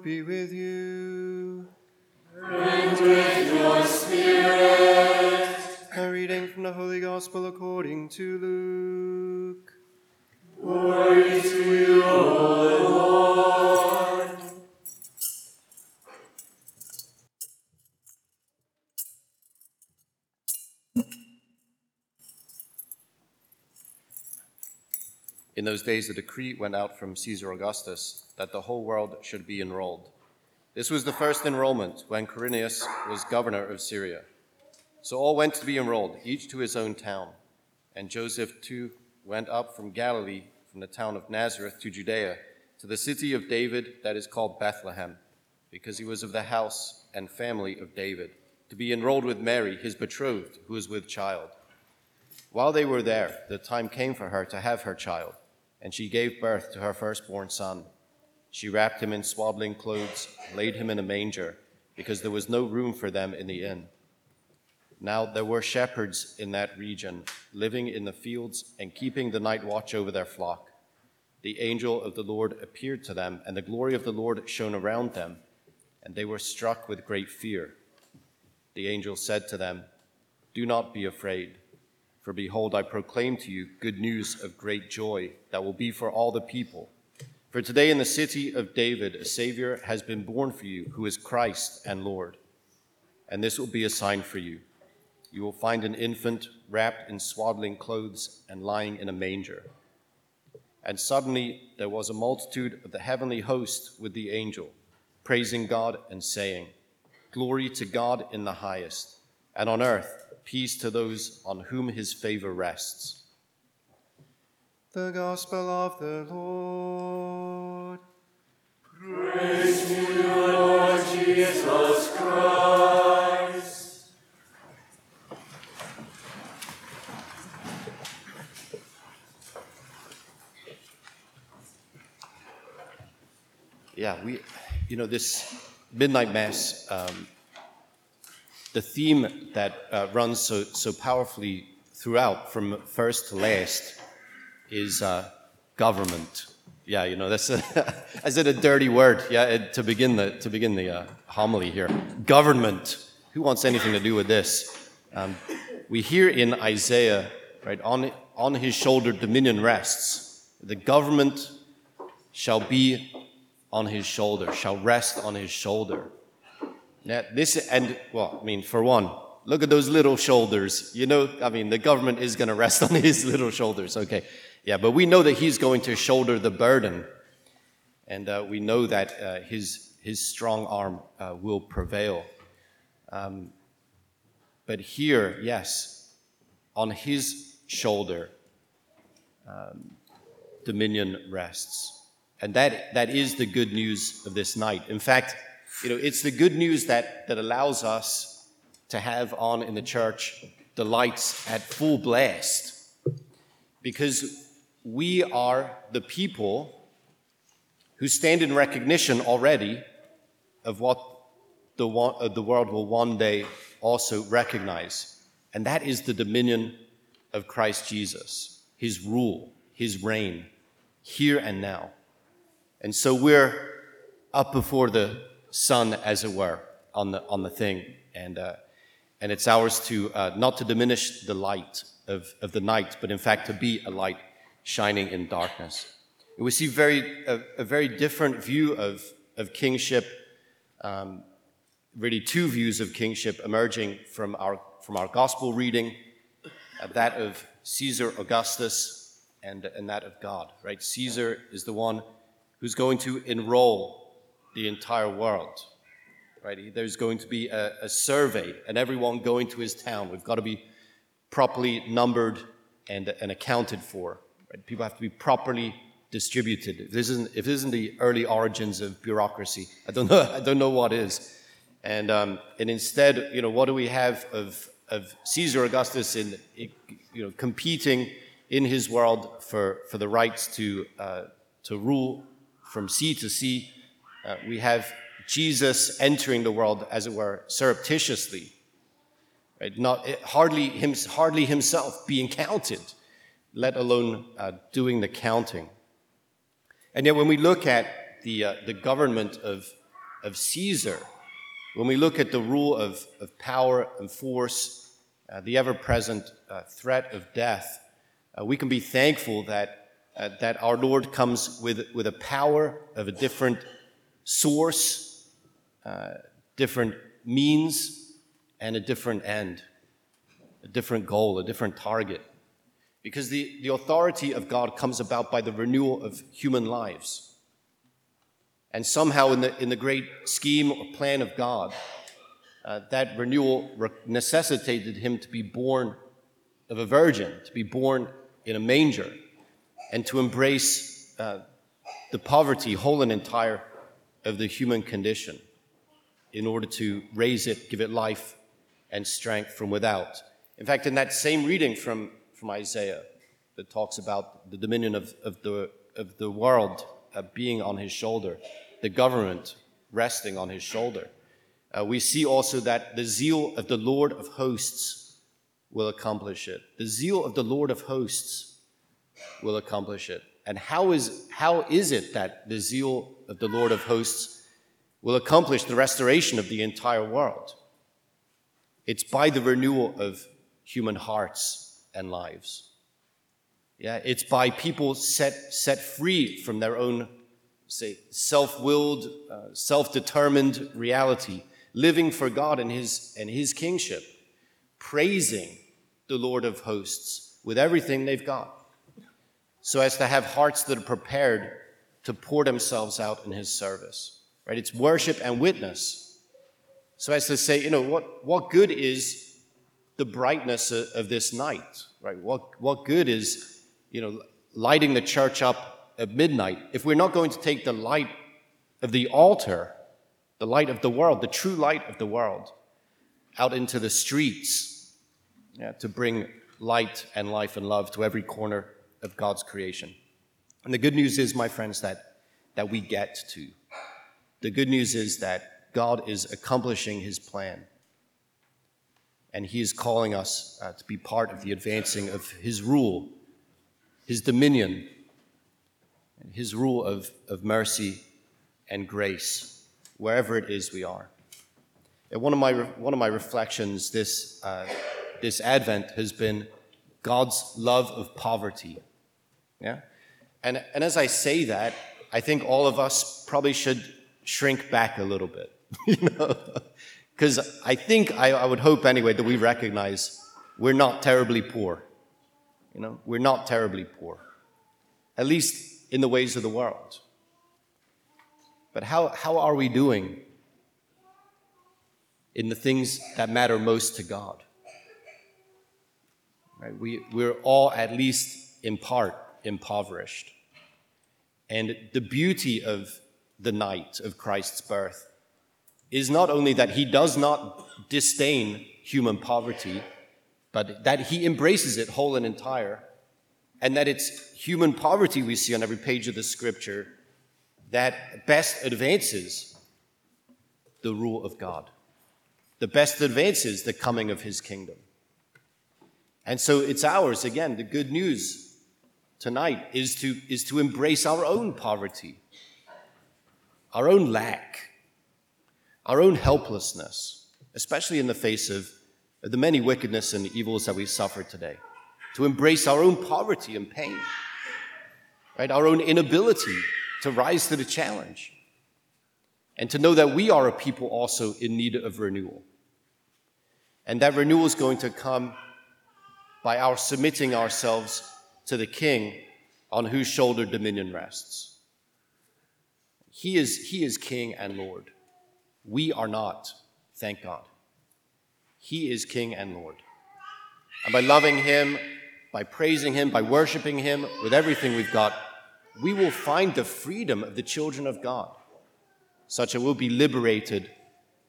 Lord be with you. And with your spirit. A reading from the Holy Gospel according to Luke. In those days, a decree went out from Caesar Augustus that the whole world should be enrolled. This was the first enrollment when Quirinius was governor of Syria. So all went to be enrolled, each to his own town. And Joseph too went up from Galilee, from the town of Nazareth to Judea, to the city of David that is called Bethlehem, because he was of the house and family of David, to be enrolled with Mary, his betrothed, who was with child. While they were there, the time came for her to have her child, and she gave birth to her firstborn son. She wrapped him in swaddling clothes, laid him in a manger, because there was no room for them in the inn. Now there were shepherds in that region, living in the fields and keeping the night watch over their flock. The angel of the Lord appeared to them, and the glory of the Lord shone around them, and they were struck with great fear. The angel said to them, Do not be afraid, for behold, I proclaim to you good news of great joy that will be for all the people. For today in the city of David, a Savior has been born for you, who is Christ and Lord. And this will be a sign for you. You will find an infant wrapped in swaddling clothes and lying in a manger. And suddenly there was a multitude of the heavenly host with the angel, praising God and saying, Glory to God in the highest, and on earth peace to those on whom his favor rests. The Gospel of the Lord. Praise to you, Lord Jesus Christ. Yeah, we, you know, this midnight mass, um, the theme that uh, runs so, so powerfully throughout, from first to last, is uh, government. Yeah, you know, that's a, is it a dirty word? Yeah, to begin the to begin the uh, homily here, government. Who wants anything to do with this? Um, we hear in Isaiah, right, on on his shoulder dominion rests. The government shall be on his shoulder, shall rest on his shoulder. Now, this, and, well, I mean, for one, look at those little shoulders. You know, I mean, the government is going to rest on his little shoulders, okay. Yeah, but we know that he's going to shoulder the burden. And uh, we know that uh, his, his strong arm uh, will prevail. Um, but here, yes, on his shoulder, um, dominion rests. And that, that is the good news of this night. In fact, you know, it's the good news that, that allows us to have on in the church the lights at full blast. Because we are the people who stand in recognition already of what the, uh, the world will one day also recognize. And that is the dominion of Christ Jesus, his rule, his reign, here and now. And so we're up before the sun, as it were, on the, on the thing. And, uh, and it's ours to uh, not to diminish the light of, of the night, but in fact to be a light shining in darkness. And we see very, a, a very different view of, of kingship, um, really two views of kingship emerging from our, from our gospel reading, uh, that of Caesar Augustus and, and that of God, right? Caesar is the one who's going to enroll the entire world. Right? There's going to be a, a, survey, and everyone going to his town. We've got to be properly numbered and, and accounted for. Right? People have to be properly distributed. If this, isn't, if this isn't the early origins of bureaucracy, I don't know, I don't know what is. And, um, and instead, you know, what do we have of, of Caesar Augustus in, you know, competing in his world for, for the rights to, uh, to rule from sea to sea. Uh, we have Jesus entering the world, as it were, surreptitiously, right? Not hardly, him, hardly himself being counted, let alone uh, doing the counting. And yet, when we look at the, uh, the government of, of Caesar, when we look at the rule of, of power and force, uh, the ever present uh, threat of death, uh, we can be thankful that, that our Lord comes with, with a power of a different source, uh, different means, and a different end, a different goal, a different target. Because the, the authority of God comes about by the renewal of human lives. And somehow, in the, in the great scheme or plan of God, uh, that renewal re- necessitated him to be born of a virgin, to be born in a manger, and to embrace uh, the poverty, whole and entire, of the human condition in order to raise it, give it life and strength from without. In fact, in that same reading from, from Isaiah that talks about the dominion of, of, the, of the world uh, being on his shoulder, the government resting on his shoulder, uh, we see also that the zeal of the Lord of hosts will accomplish it. The zeal of the Lord of hosts will accomplish it. And how is, how is it that the zeal of the Lord of hosts will accomplish the restoration of the entire world? It's by the renewal of human hearts and lives. Yeah, it's by people set, set free from their own, say, self willed, uh, self determined reality, living for God and his, and his kingship, praising the Lord of hosts with everything they've got so as to have hearts that are prepared to pour themselves out in his service. Right? It's worship and witness. So as to say, you know, what, what good is the brightness of, of this night? Right? What, what good is, you know, lighting the church up at midnight if we're not going to take the light of the altar, the light of the world, the true light of the world, out into the streets yeah, to bring light and life and love to every corner of God's creation. And the good news is, my friends, that, that we get to. The good news is that God is accomplishing his plan. And he is calling us uh, to be part of the advancing of his rule, his dominion, and his rule of, of mercy and grace, wherever it is we are. And one of my, one of my reflections this, uh, this Advent has been God's love of poverty. Yeah? And, and as I say that, I think all of us probably should shrink back a little bit, you know? Because I think, I, I would hope anyway, that we recognize we're not terribly poor. You know, we're not terribly poor, at least in the ways of the world. But how, how are we doing in the things that matter most to God? Right? We, we're all, at least in part, impoverished. And the beauty of the night of Christ's birth is not only that he does not disdain human poverty, but that he embraces it whole and entire, and that it's human poverty we see on every page of the scripture that best advances the rule of God, the best advances the coming of his kingdom. And so it's ours, again, the good news tonight is to, is to embrace our own poverty, our own lack, our own helplessness, especially in the face of the many wickedness and evils that we suffer today. To embrace our own poverty and pain, right? Our own inability to rise to the challenge. And to know that we are a people also in need of renewal. And that renewal is going to come by our submitting ourselves to the king on whose shoulder dominion rests. He is, he is king and Lord. We are not, thank God. He is king and Lord. And by loving him, by praising him, by worshiping him with everything we've got, we will find the freedom of the children of God, such that we'll be liberated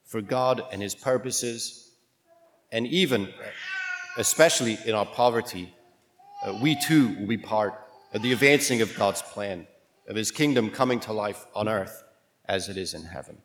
for God and his purposes, and even, especially in our poverty, uh, we too will be part of the advancing of God's plan, of his kingdom coming to life on earth as it is in heaven.